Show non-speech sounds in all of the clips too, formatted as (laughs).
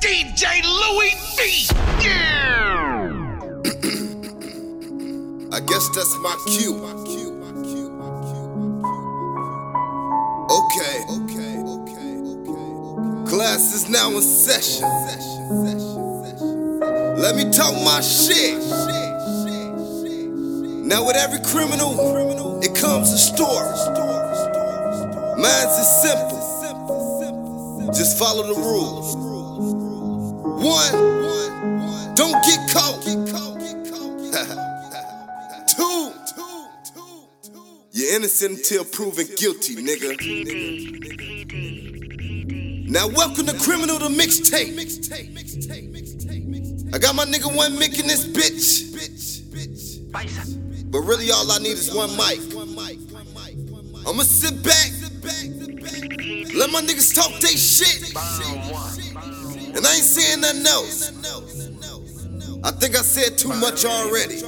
DJ Louis V. Yeah. I guess that's my cue. Okay, okay, okay, okay. Class is now in session. Let me talk my shit. Now, with every criminal, it comes a story. Mine's is simple. Just follow the rules. One, don't get caught. (laughs) Two, you're innocent until proven guilty, nigga. Now, welcome to Criminal the Mixtape. I got my nigga 1Mic in this bitch. But really, all I need is one mic. I'ma sit back, let my niggas talk they shit. And I ain't saying nothing else. I think I said too much already. (laughs)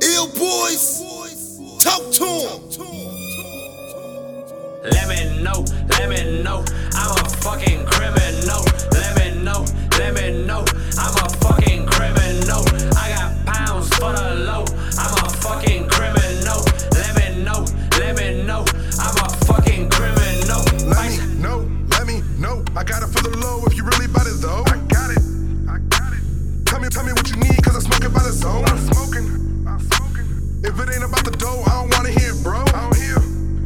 Ill boys, talk to 'em. Let me know, let me know, I'm a fucking criminal. Let me know, let me know, I'm a If it ain't about the dough, I don't wanna hear it, bro. I don't hear,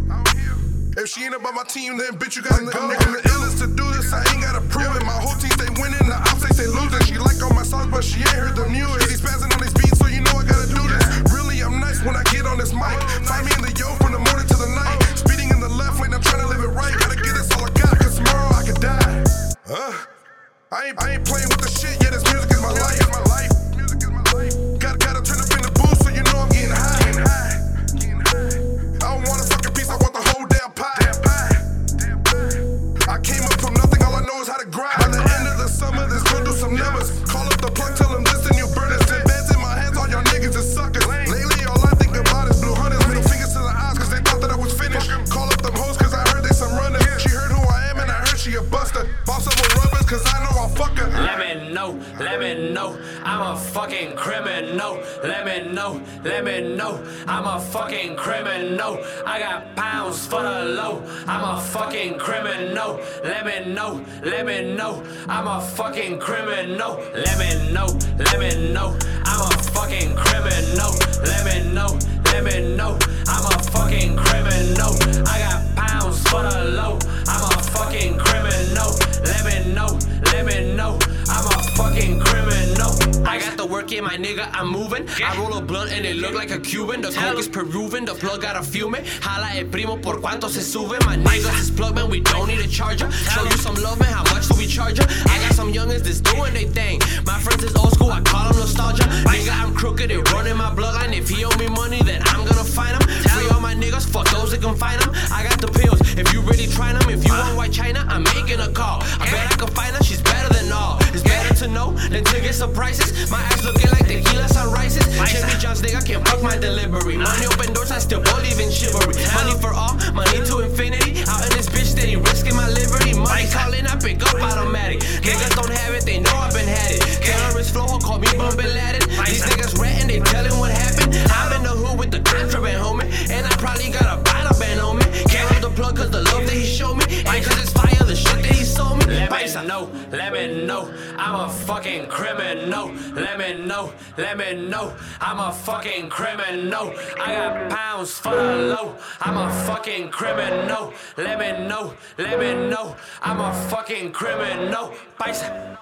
I don't hear. If she ain't about my team, then bitch, you gotta go. I'm the illest to do this, I ain't gotta prove it. My whole team stay winning, the ops they stay losing. She like all my songs, but she ain't heard the newest. He's spazzing on these beats, so you know I gotta do this. Really, I'm nice when I get on this mic. Find me in the yo from the morning to the night. Speeding in the left lane, I'm trying to live it right. Gotta get this all I got, cause tomorrow I could die. Huh? I ain't, I ain't playing know, let me know, I'm a fucking criminal. Let me know, let me know, I'm a fucking criminal. I got pounds for the low, I'm a fucking criminal. Let me know, let me know, I'm a fucking criminal. Let me know, let me know, I'm a fucking criminal. Got the work in my nigga, I'm moving. I roll a blunt and it look like a Cuban. The coke is Peruvian, the plug got a fume. Hala el primo por cuánto se sube. My niggas is plug, man, we don't need a charger. Show you some love, man, how much do we charge ya? I got some youngins that's doing they thing. My friends is old school, I call them nostalgia. Nigga, I'm crooked, it running my bloodline. If he owe me money, then I'm gonna find him. Free all my niggas, fuck those that can find them. I got the pills, if you really trying them. If you want white China, I'm making a call. I surprises. My ass looking like tequila sunrises. Jimmy John's nigga can't fuck my delivery. Money open doors, I still believe in chivalry. Money for all, money to infinity. Out in this bitch, steady risking my liberty. Money calling, I pick up automatic. Niggas don't have it, they know I've been had it. Terrorist flow, call me Bin Laden. These niggas know. I'm a fucking criminal. Let me know, let me know. I'm a fucking criminal. I got pounds for the low. I'm a fucking criminal. Let me know, let me know. I'm a fucking criminal. Paisa.